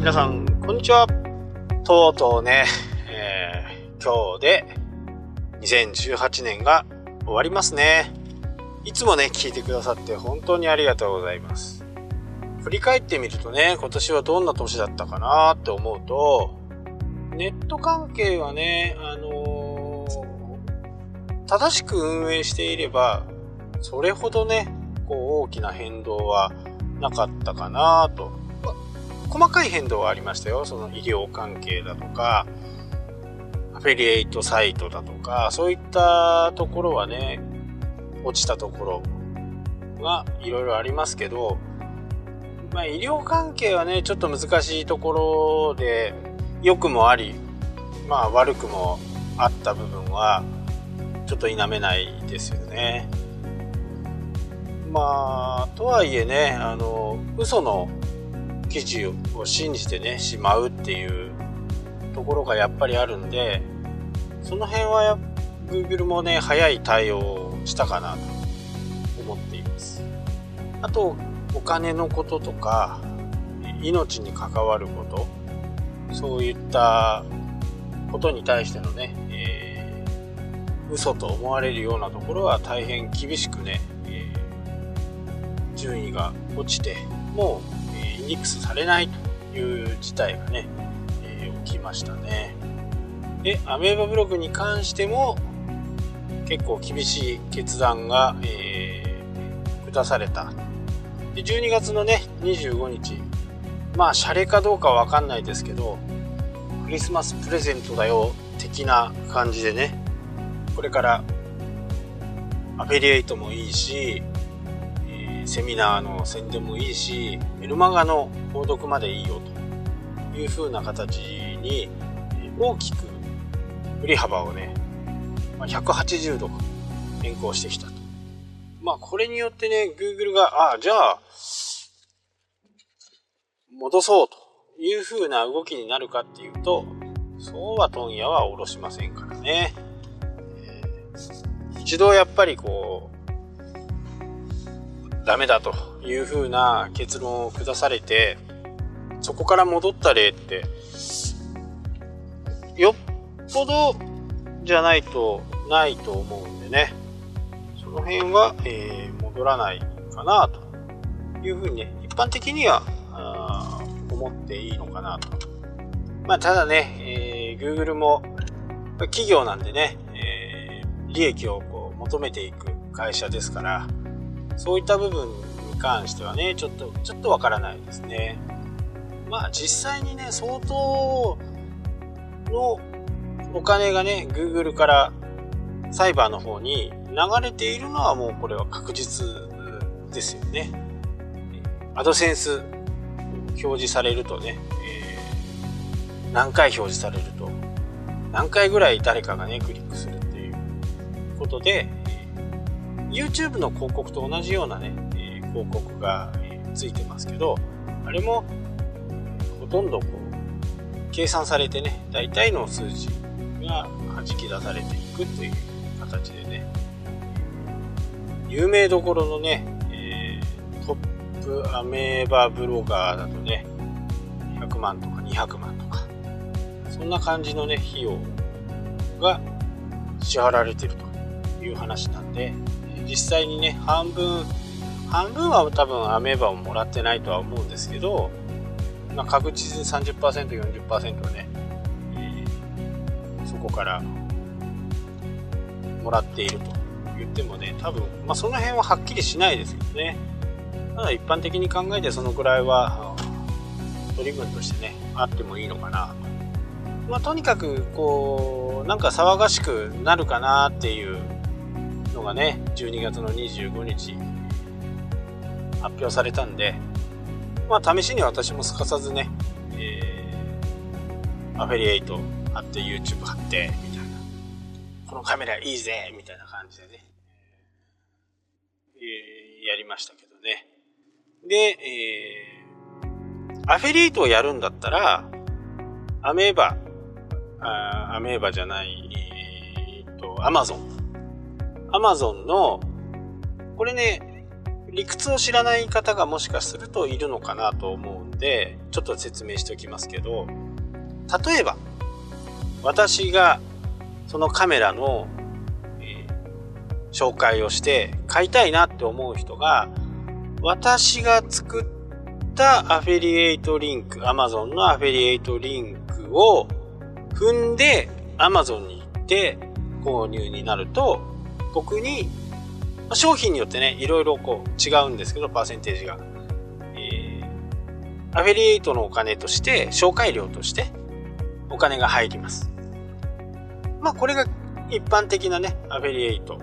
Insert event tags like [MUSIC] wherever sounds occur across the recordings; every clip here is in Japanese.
皆さん、こんにちは。とうとうね、えー、今日で2018年が終わりますね。いつもね、聞いてくださって本当にありがとうございます。振り返ってみるとね、今年はどんな年だったかなって思うと、ネット関係はね、あのー、正しく運営していれば、それほどね、こう大きな変動はなかったかなと。細かい変動はありましたよ。その医療関係だとか、アフィリエイトサイトだとか、そういったところはね、落ちたところがいろいろありますけど、まあ、医療関係はね、ちょっと難しいところで、良くもあり、まあ悪くもあった部分は、ちょっと否めないですよね。まあ、とはいえね、あの、嘘の記事を信じてね、しまうっていうところがやっぱりあるんで、その辺は Google もね、早い対応をしたかなと思っています。あと、お金のこととか命に関わることそういったことに対してのね、えー、嘘と思われるようなところは大変厳しくね、えー、順位が落ちてもう、えー、インデックスされないという事態がね、えー、起きましたね。でアメーバブログに関しても結構厳しい決断が、えー、下された。で12月のね25日。まあシャレかどうかは分かんないですけどクリスマスプレゼントだよ的な感じでねこれからアフィリエイトもいいし、セミナーの宣伝もいいしメルマガの購読までいいよという風な形に大きく振り幅をね180度変更してきたとまあこれによってね、Google が、ああ、じゃあ、戻そうという風な動きになるかっていうと、そうは問屋は下ろしませんからね。えー、一度やっぱりこう、ダメだという風な結論を下されて、そこから戻った例って、よっぽどじゃないとないと思うんでね。その辺は、えー、戻らないかなというふうにね、一般的には思っていいのかなと。まあ、ただね、えー、Google も企業なんでね、えー、利益をこう求めていく会社ですから、そういった部分に関してはね、ちょっと、ちょっとわからないですね。まあ実際にね、相当のお金がね、Google からサイバーの方に流れているのはもうこれは確実ですよね。アドセンス表示されるとね、何回表示されると何回ぐらい誰かがねクリックするっていうことで、YouTube の広告と同じようなね、えー、広告が、えー、ついてますけどあれもほとんどこう計算されてね大体の数字が弾き出されていくという形でね有名どころのね、えー、トップアメーバブロガーだとね、100万とか200万とか、そんな感じのね、費用が支払われてるという話なんで、実際にね、半分、半分は多分アメーバをもらってないとは思うんですけど、まあ、確実に30%、40%はね、えー、そこからもらっていると言ってもね、多分、まあ、その辺ははっきりしないですけどね。ただ一般的に考えてそのくらいは、取り分としてね、あってもいいのかなと。まあ、とにかく、こう、なんか騒がしくなるかなっていうのがね、12月の25日、発表されたんで、まあ、試しに私もすかさずね、えー、アフィリエイト貼って YouTube 貼って、みたいな。このカメラいいぜみたいな感じでね、えー、やりましたけどね。で、えー、アフィリエイトをやるんだったら、アメーバ、あアメーバじゃない、えー、っと、アマゾン。アマゾンの、これね、理屈を知らない方がもしかするといるのかなと思うんで、ちょっと説明しておきますけど、例えば、私がそのカメラの、えー、紹介をして買いたいなって思う人が、私が作ったアフィリエイトリンク、Amazon のアフィリエイトリンクを踏んで Amazon に行って購入になると、僕に、ま商品によってね、いろいろこう違うんですけど、パーセンテージが。えー、アフィリエイトのお金として、紹介料としてお金が入ります。まあこれが一般的なね、アフィリエイト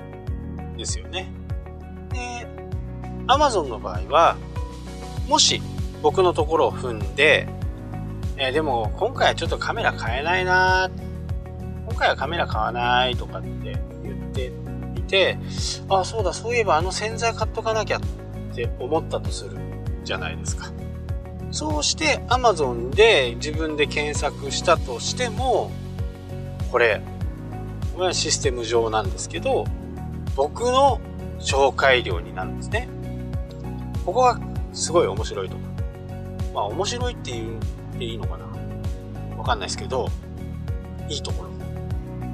ですよね。で、Amazon の場合は、もし僕のところを踏んで、えー、でも今回はちょっとカメラ買えないな今回はカメラ買わないとかって言ってて、あ、そうだ、そういえばあの洗剤買っとかなきゃって思ったとするじゃないですか。そうして Amazon で自分で検索したとしても、これ、はシステム上なんですけど、僕の紹介料になるんですね。ここがすごい面白いところ。まあ面白いって言っていいのかなわかんないですけど、いいところ。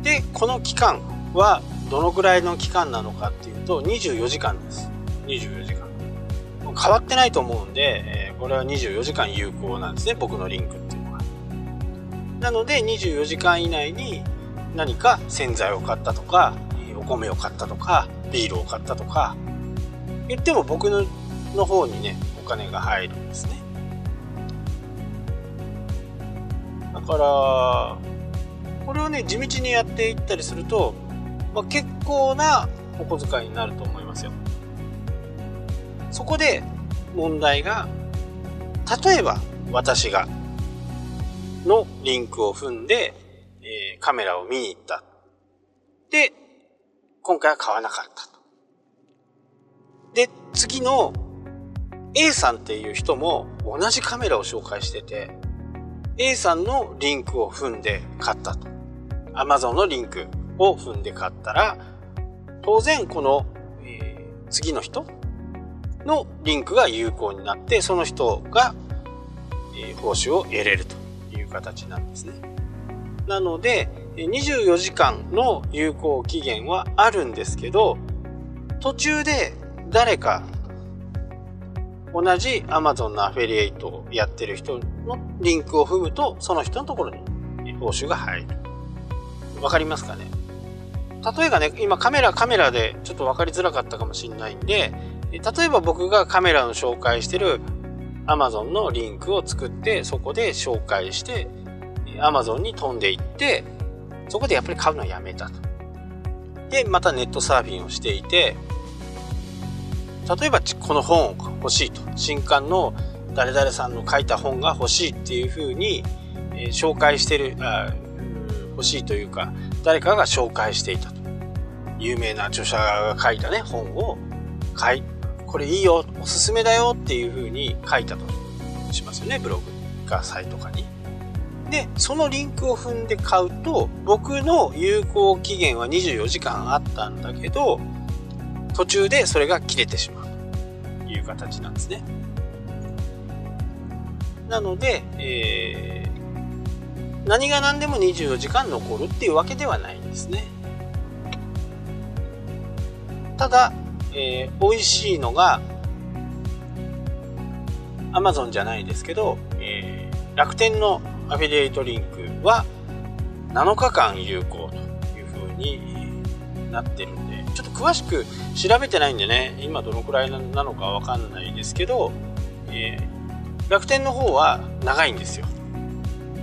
で、この期間はどのぐらいの期間なのかっていうと24時間です。24時間。変わってないと思うんで、えー、これは24時間有効なんですね、僕のリンクっていうのは。なので24時間以内に何か洗剤を買ったとか、お米を買ったとか、ビールを買ったとか、言っても僕のの方にね、お金が入るんですね。だから、これをね、地道にやっていったりすると、まあ、結構なお小遣いになると思いますよ。そこで問題が、例えば私がのリンクを踏んで、えー、カメラを見に行った。で、今回は買わなかったと。で、次の A さんっていう人も同じカメラを紹介してて、A さんのリンクを踏んで買ったと。Amazon のリンクを踏んで買ったら、当然この、えー、次の人のリンクが有効になって、その人が、えー、報酬を得れるという形なんですね。なので、24時間の有効期限はあるんですけど、途中で誰か同じ Amazon のアフィリエイトをやってる人のリンクを踏むと、その人のところに報酬が入る。わかりますかね？例えばね、今カメラカメラでちょっとわかりづらかったかもしれないんで、例えば僕がカメラの紹介してる Amazon のリンクを作って、そこで紹介して、Amazon に飛んでいって、そこでやっぱり買うのはやめたと。で、またネットサーフィンをしていて、例えばこの本を欲しいと。新刊の誰々さんの書いた本が欲しいっていうふうに、紹介してるあ、欲しいというか、誰かが紹介していた。有名な著者が書いたね、本を買い、これいいよ、おすすめだよっていうふうに書いたとしますよね、ブログかサイトかに。で、そのリンクを踏んで買うと、僕の有効期限は24時間あったんだけど、途中でそれが切れてしまうという形なんですね。なので、えー、何が何でも24時間残るっていうわけではないんですね。ただ、えー、美味しいのが、Amazon じゃないですけど、えー、楽天のアフィリエイトリンクは7日間有効というふうになってるんで、ちょっと詳しく調べてないんでね、今どのくらいなのかわかんないですけど、えー、楽天の方は長いんですよ。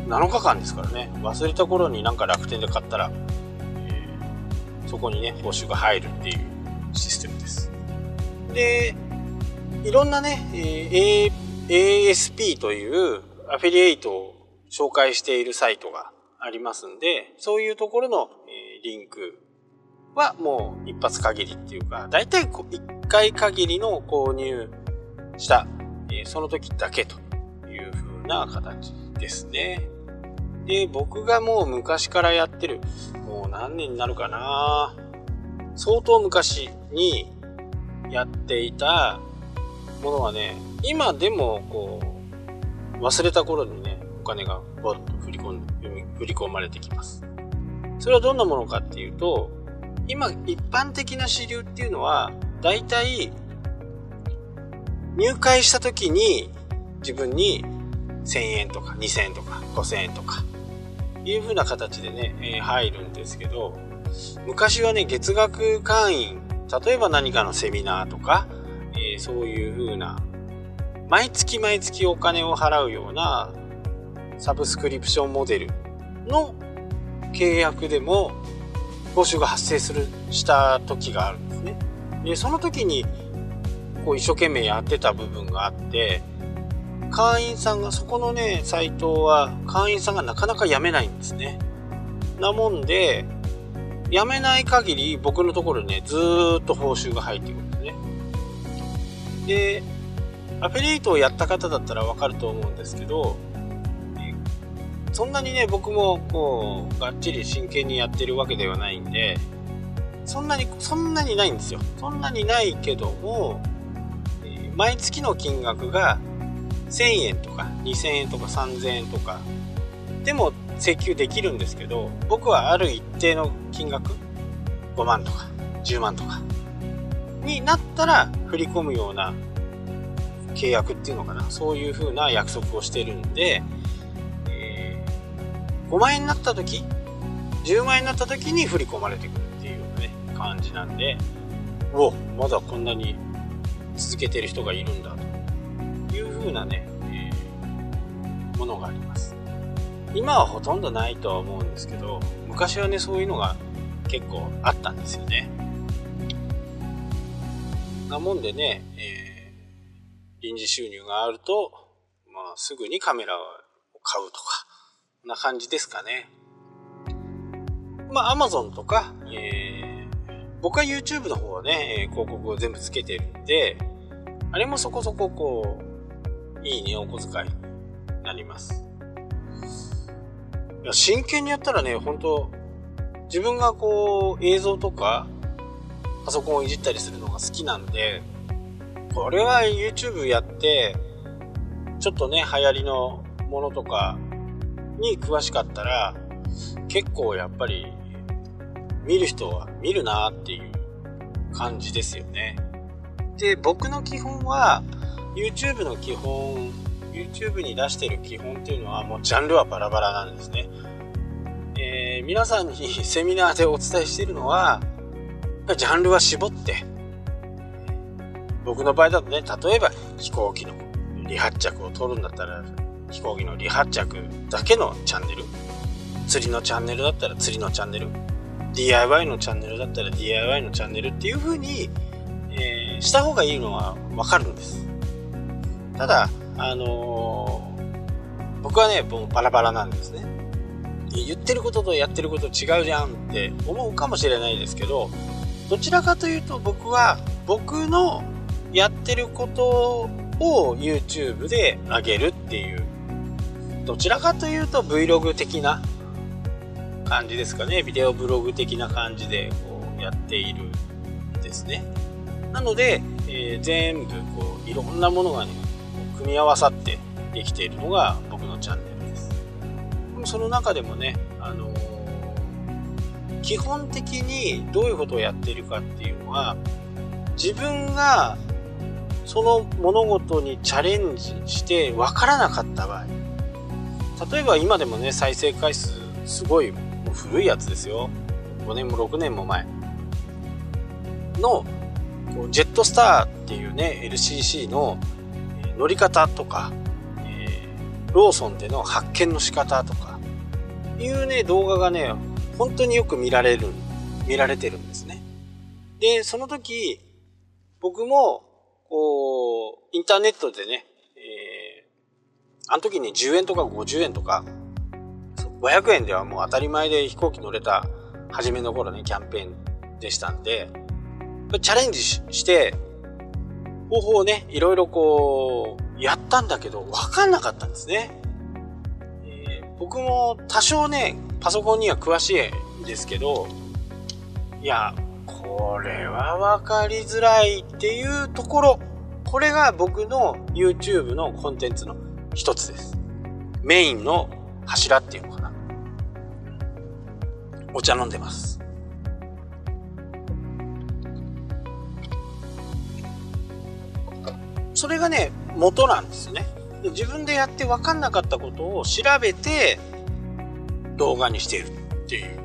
7日間ですからね、忘れた頃になんか楽天で買ったら、えー、そこにね、報酬が入るっていうシステムです。で、いろんなね、えー、ASP というアフィリエイトを紹介しているサイトがありますんで、そういうところの、えリンクはもう一発限りっていうか、だいたい一回限りの購入した、えその時だけという風な形ですね。で、僕がもう昔からやってる、もう何年になるかな相当昔にやっていたものはね、今でもこう、忘れた頃にね、お金がボッと振り込んで振り込まれてきます。それはどんなものかっていうと、今一般的な支流っていうのは、だいたい入会した時に自分に1000円とか2000円とか5000円とかいう風な形でね、え、入るんですけど、昔はね、月額会員、例えば何かのセミナーとか、えー、そういう風な、毎月毎月お金を払うようなサブスクリプションモデルの契約でも報酬が発生する、した時があるんですね。で、その時に、こう一生懸命やってた部分があって、会員さんが、そこのね、サイトは会員さんがなかなか辞めないんですね。なもんで、辞めない限り僕のところにね、ずっと報酬が入ってくるんですね。で、アフィリエイトをやった方だったらわかると思うんですけど、そんなにね、僕もこう、がっちり真剣にやってるわけではないんで、そんなに、そんなにないんですよ。そんなにないけども、毎月の金額が1000円とか2000円とか3000円とかでも請求できるんですけど、僕はある一定の金額、5万とか10万とかになったら振り込むような契約っていうのかな。そういう風な約束をしてるんで、えー、5万円になった時、10万円になった時に振り込まれてくるっていうようなね、感じなんで、うお、まだこんなに続けてる人がいるんだという風なね、えー、ものがあります。今はほとんどないとは思うんですけど、昔はね、そういうのが結構あったんですよね。なもんでね、えー、臨時収入があると、まあ、すぐにカメラを買うとか、な感じですかね。まあ、Amazon とか、えー、僕は YouTube の方はね、広告を全部つけてるんで、あれもそこそここう、いいね、お小遣いになります。いや、真剣にやったらね、本当自分がこう、映像とか、パソコンをいじったりするのが好きなんで、これは YouTube やって、ちょっとね、流行りのものとかに詳しかったら、結構やっぱり、見る人は見るなっていう感じですよね。で、僕の基本は、YouTube の基本、YouTube に出してる基本っていうのはもうジャンルはバラバラなんですね。えー、皆さんに [LAUGHS] セミナーでお伝えしているのは、ジャンルは絞って、僕の場合だとね、例えば飛行機の離発着を取るんだったら、飛行機の離発着だけのチャンネル。釣りのチャンネルだったら釣りのチャンネル。DIY のチャンネルだったら DIY のチャンネルっていう風に、えー、した方がいいのはわかるんです。ただ、あのー、僕はね、もうバラバラなんですね。言ってることとやってること違うじゃんって思うかもしれないですけど、どちらかというと僕は僕のやってることを YouTube で上げるっていう、どちらかというと Vlog 的な感じですかね。ビデオブログ的な感じでこうやっているんですね。なので、えー、全部こういろんなものがね、組み合わさってできているのが僕のチャンネルですその中でもね、あのー、基本的にどういうことをやっているかっていうのは、自分がその物事にチャレンジして分からなかった場合、例えば今でもね、再生回数すごいもう古いやつですよ。5年も6年も前のジェットスターっていうね、LCC の乗り方とか、えー、ローソンでの発見の仕方とか、いうね、動画がね、本当によく見られる、見られてるんですね。で、その時、僕も、こう、インターネットでね、えー、あの時に10円とか50円とか、500円ではもう当たり前で飛行機乗れた初めの頃ね、キャンペーンでしたんで、チャレンジして、方法をね、いろいろこう、やったんだけど、わかんなかったんですね。僕も多少ね、パソコンには詳しいんですけど、いや、これは分かりづらいっていうところ、これが僕の YouTube のコンテンツの一つです。メインの柱っていうのかな。お茶飲んでます。それがね、元なんですね。自分でやって分かんなかったことを調べて動画にしているっていう。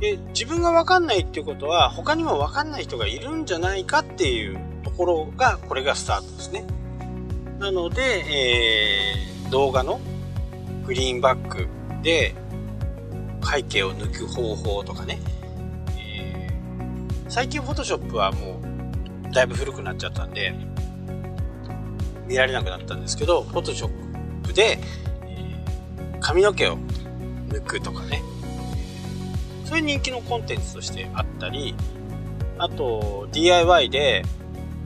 で、自分が分かんないっていうことは他にも分かんない人がいるんじゃないかっていうところが、これがスタートですね。なので、えー、動画のグリーンバックで背景を抜く方法とかね、えー、最近フォトショップはもうだいぶ古くなっちゃったんで見られなくなったんですけどフォトショップで、えー、髪の毛を抜くとかね。そういう人気のコンテンツとしてあったりあと DIY で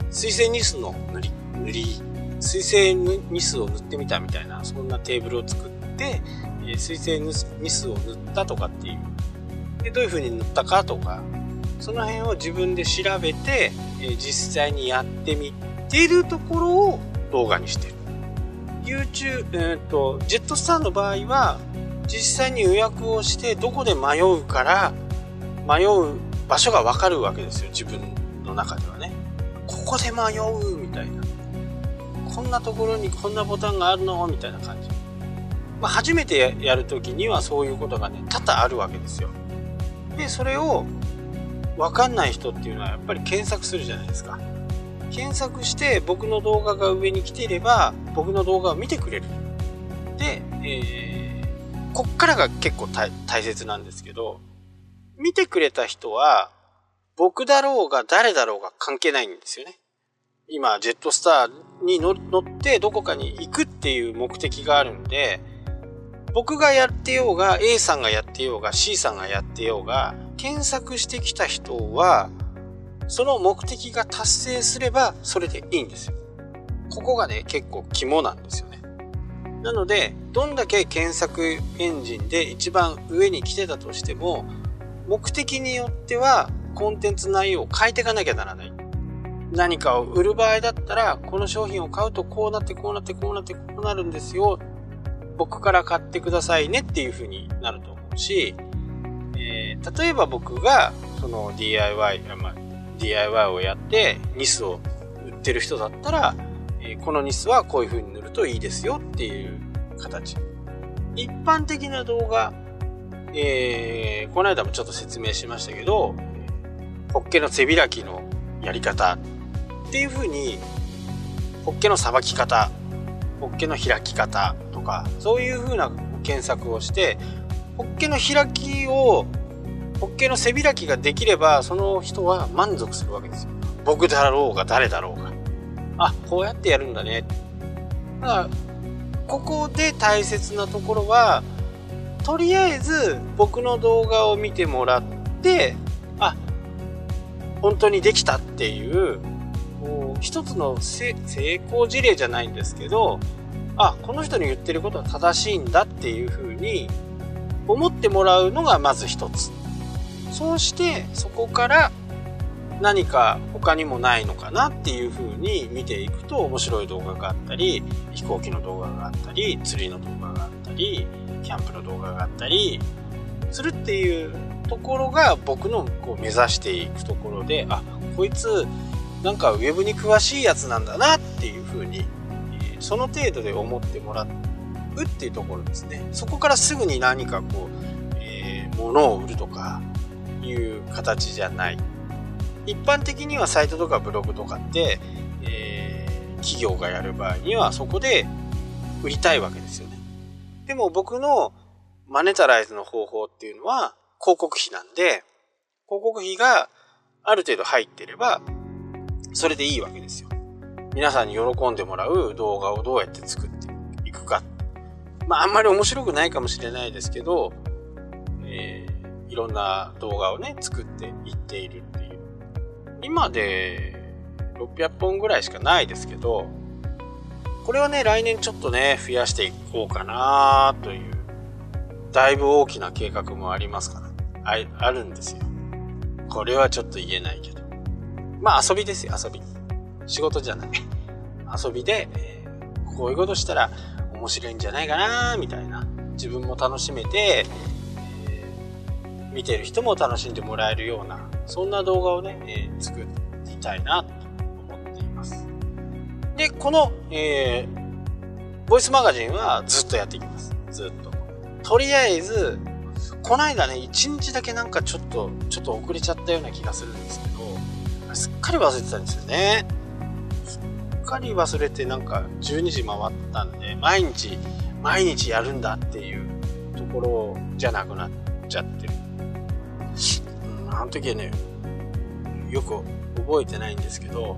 水性ニスの塗り塗り水性ニスを塗ってみたみたいなそんなテーブルを作って、えー、水性ニスを塗ったとかっていう。でどういう風に塗ったかとかその辺を自分で調べて、えー、実際にやってみているところを動画にしてる。YouTube、えーと、ジェットスターの場合は実際に予約をしてどこで迷うから迷う場所がわかるわけですよ。自分の中ではね。ここで迷うみたいな。こんなところにこんなボタンがあるの？みたいな感じ。まあ、初めてやるときにはそういうことがね多々あるわけですよ。でそれを分かんない人っていうのはやっぱり検索するじゃないですか。検索して僕の動画が上に来ていれば僕の動画を見てくれる。で、えー、こっからが結構大切なんですけど見てくれた人は僕だろうが誰だろうが関係ないんですよね。今ジェットスターに乗ってどこかに行くっていう目的があるんで僕がやってようが A さんがやってようが C さんがやってようが検索してきた人はその目的が達成すればそれでいいんですよ。ここがね結構肝なんですよね。なのでどんだけ検索エンジンで一番上に来てたとしても目的によってはコンテンツ内容を変えていかなきゃならない。何かを売る場合だったらこの商品を買うとこうなってこうなってこうなってこうなるんですよ僕から買ってくださいねっていう風になると思うし、えー、例えば僕がその DIY、まあ、DIY をやってニスを売ってる人だったら、えー、このニスはこういう風に塗るといいですよっていう形。一般的な動画、えー、この間もちょっと説明しましたけど、ホッケの背開きのやり方っていう風に、ホッケのさばき方、ホッケの開き方とかそういう風な検索をしてホッケの開きをホッケの背開きができればその人は満足するわけですよ。僕だろうが誰だろうが。あこうやってやるんだね。だからここで大切なところはとりあえず僕の動画を見てもらってあ。本当にできたっていう一つの成功事例じゃないんですけどあこの人に言ってることは正しいんだっていうふうに思ってもらうのがまず一つそうしてそこから何か他にもないのかなっていうふうに見ていくと面白い動画があったり飛行機の動画があったり釣りの動画があったりキャンプの動画があったりするっていうところが僕のこう目指していくところであこいつなんかウェブに詳しいやつなんだなっていうふうにその程度で思ってもらうっていうところですね。そこからすぐに何かこう、えー、物を売るとかいう形じゃない。一般的にはサイトとかブログとかって、えー、企業がやる場合にはそこで売りたいわけですよね。でも僕のマネタライズの方法っていうのは広告費なんで、広告費がある程度入ってれば、それでいいわけですよ。皆さんに喜んでもらう動画をどうやって作っていくか。まあ、あんまり面白くないかもしれないですけど、え、ろんな動画をね、作っていっているっていう。今で600本ぐらいしかないですけど、これはね、来年ちょっとね、増やしていこうかなという、だいぶ大きな計画もありますから、ああるんですよ。これはちょっと言えないけど。まあ遊びですよ、遊び。仕事じゃない。遊びで、えー、こういうことしたら面白いんじゃないかなみたいな。自分も楽しめて、見てる人も楽しんでもらえるような、そんな動画をね、えー、作りたいなと思っています。で、この、えー、ボイスマガジンはずっとやっていきます。ずっと。とりあえず、こないだね、一日だけなんかちょっと、ちょっと遅れちゃったような気がするんですけど、すっかり忘れてたんですよね。すっかり忘れてなんか12時回ったんで、毎日、毎日やるんだっていうところじゃなくなっちゃってる。あの時はね、よく覚えてないんですけど、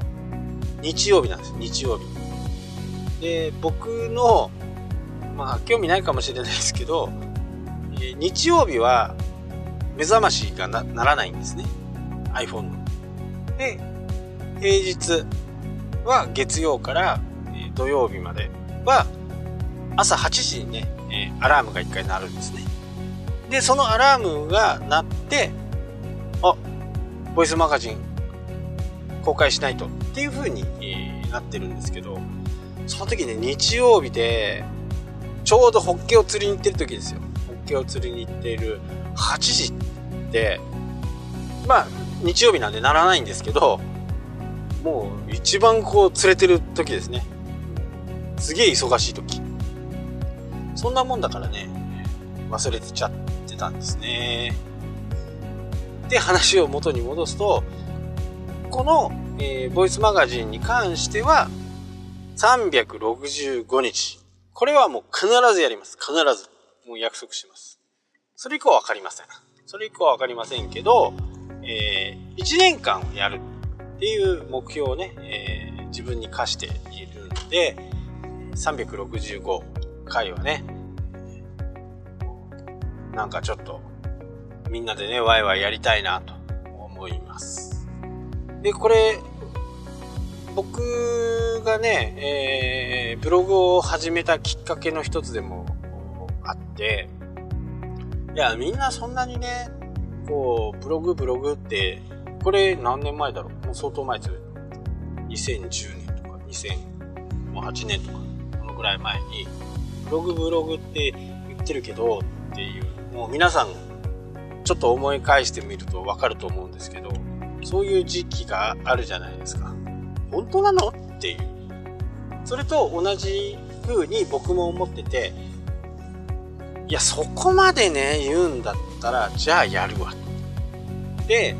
日曜日なんです日曜日。で、僕の、まあ、興味ないかもしれないですけど、え日曜日は目覚ましがならないんですね。iPhone の。で、平日は月曜から、え土曜日までは朝8時にね、えアラームが1回鳴るんですね。で、そのアラームが鳴って、あ、ボイスマガジン公開しないとっていう風に、なってるんですけど、その時ね、日曜日で、ちょうどホッケを釣りに行ってる時ですよ。ホッケを釣りに行っている8時って、まあ、日曜日なんでならないんですけど、もう一番こう釣れてる時ですね。すげえ忙しい時。そんなもんだからね、忘れてちゃってたんですね。で、話を元に戻すと、この、えー、ボイスマガジンに関しては、365日。これはもう必ずやります。必ず。もう約束します。それ以降はわかりません。それ以降はわかりませんけど、えー、1年間やるっていう目標をね、えー、自分に課しているので、365回はね、なんかちょっと、みんなでね、ワイワイやりたいなと思います。で、これ、僕がね、えー、ブログを始めたきっかけの一つでもあって、いや、みんなそんなにね、こう、ブログブログって、これ何年前だろう？もう相当前ですよ。2010年とか2008年とか、このぐらい前に、ブログブログって言ってるけどっていう、もう皆さん、ちょっと思い返してみるとわかると思うんですけど、そういう時期があるじゃないですか。本当なのっていう。それと同じ風に僕も思ってて、いや、そこまでね、言うんだったら、じゃあやるわ。で、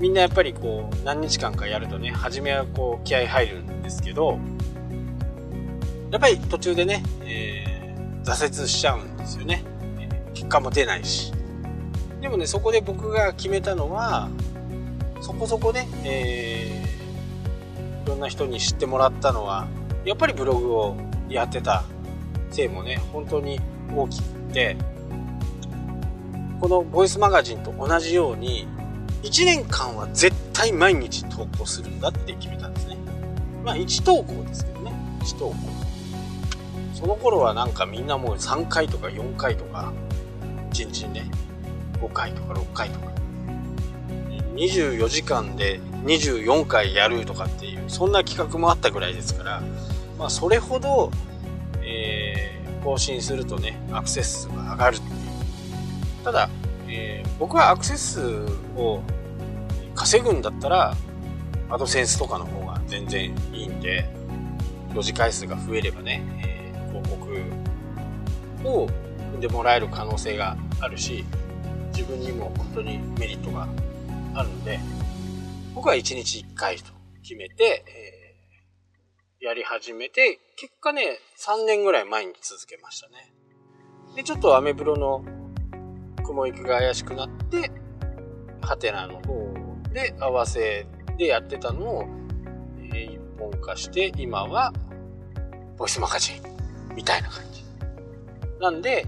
みんなやっぱりこう何日間かやるとね初めはこう気合入るんですけどやっぱり途中でね、えー、挫折しちゃうんですよね、結果も出ないしでもねそこで僕が決めたのはそこそこね、えー、いろんな人に知ってもらったのはやっぱりブログをやってたせいもね本当に大きくてこのボイスマガジンと同じように1年間は絶対毎日投稿するんだって決めたんですね。まあ1投稿ですけどね。1投稿。その頃はなんかみんなもう3回とか4回とか、1日にね、5回とか6回とか。24時間で24回やるとかっていう、そんな企画もあったぐらいですから、まあそれほど、えー、更新するとね、アクセス数が上がるっていう。ただ、えー、僕はアクセス数を稼ぐんだったら、アドセンスとかの方が全然いいんで、表示回数が増えればね、えー、広告を踏んでもらえる可能性があるし、自分にも本当にメリットがあるので、僕は1日1回と決めて、えー、やり始めて、結果ね、3年ぐらい前に続けましたね。で、ちょっとアメブロの雲行きが怪しくなって、ハテナの方で合わせでやってたのを、えー、一本化して、今は、ボイスマガジンみたいな感じ。なんで、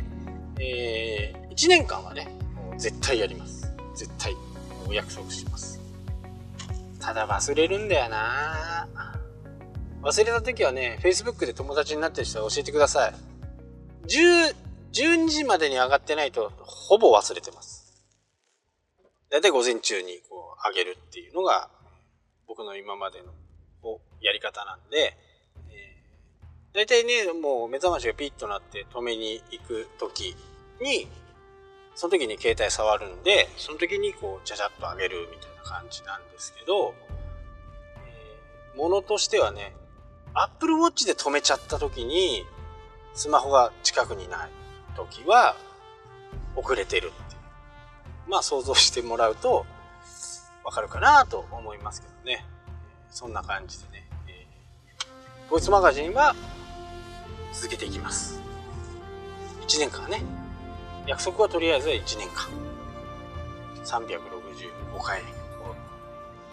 えー、1年間はね、もう絶対やります。絶対、お約束します。ただ忘れるんだよな忘れた時はね、Facebook で友達になってる人は教えてください。10、12時までに上がってないと、ほぼ忘れてます。だいたい午前中にこう上げるっていうのが、僕の今までのやり方なんで、え大体ね、もう目覚ましがピッとなって止めに行く時に、その時に携帯触るんで、その時にこう、ちゃちゃっと上げるみたいな感じなんですけど、えー、ものとしてはね、Apple Watch で止めちゃった時に、スマホが近くにない時は、遅れてるっていう。まあ想像してもらうと、わかるかなと思いますけどね。そんな感じでね。えー、ボイスマガジンは続けていきます。1年間ね。約束はとりあえずは1年間。365回。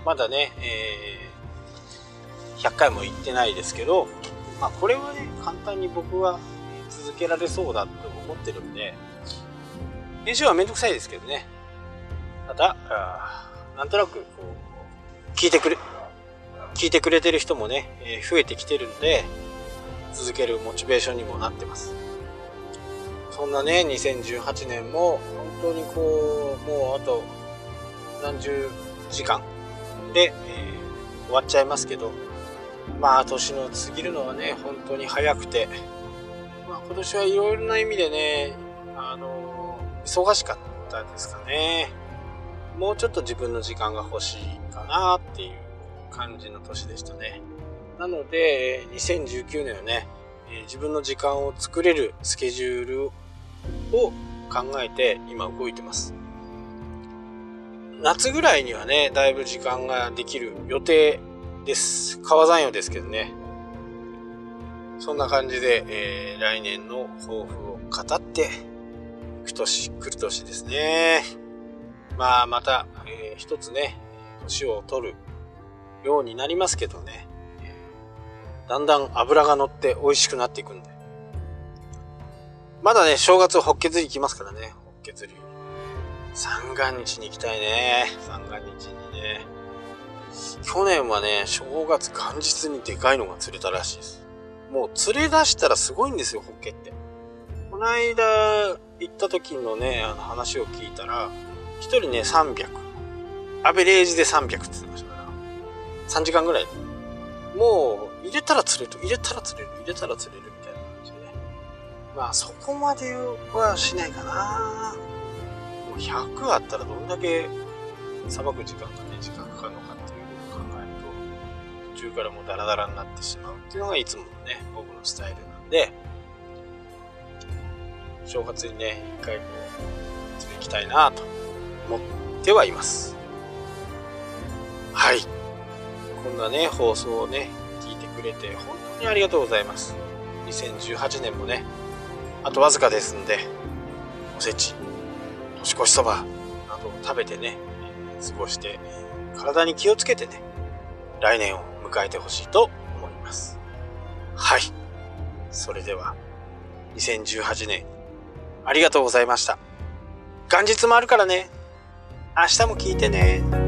まだね、えー、100回も行ってないですけど、まあこれはね、簡単に僕は続けられそうだと思ってるんで、編集はめんどくさいですけどね。ただ、なんとなくこう、聞いてくれ、聞いてくれてる人もね、えー、増えてきてるんで、続けるモチベーションにもなってます。そんなね、2018年も本当にこう、もうあと何十時間で、えー、終わっちゃいますけど、まあ年の過ぎるのはね、本当に早くて、まあ今年はいろいろな意味でね、あの忙しかったですかね。もうちょっと自分の時間が欲しいかなっていう感じの年でしたね。なので、2019年はね、自分の時間を作れるスケジュールを考えて今動いてます。夏ぐらいにはね、だいぶ時間ができる予定です。川山用ですけどね。そんな感じで、えー、来年の抱負を語っていく年、来る年ですね。まあ、また、えー、一つね、年を取るようになりますけどね、だんだん脂が乗って美味しくなっていくんで。まだね、正月ホッケ釣り行きますからね、ホッケ釣り。三が日に行きたいね。三が日にね。去年はね、正月元日にでかいのが釣れたらしいです。もう釣れ出したらすごいんですよ、ホッケって。この間行った時のね、あの話を聞いたら、1人ね、300。アベレージで300って言ってましたから。3時間ぐらい。もう、入れたら釣れる、入れたら釣れる、入れたら釣れる。まあ、そこまではしないかな。もう100あったらどんだけさばく時間がね、時間かかるのかっていうのを考えると、途中からもうダラダラになってしまうっていうのがいつものね、僕のスタイルなんで、正月にね、一回こう、釣り行きたいなと思ってはいます。はい。こんなね、放送をね、聞いてくれて本当にありがとうございます。2018年もね、あとわずかですんで、おせち、年越しそばなどを食べてね、過ごして、体に気をつけてね、来年を迎えてほしいと思います。はい。それでは、2018年、ありがとうございました。元日もあるからね。明日も聞いてね。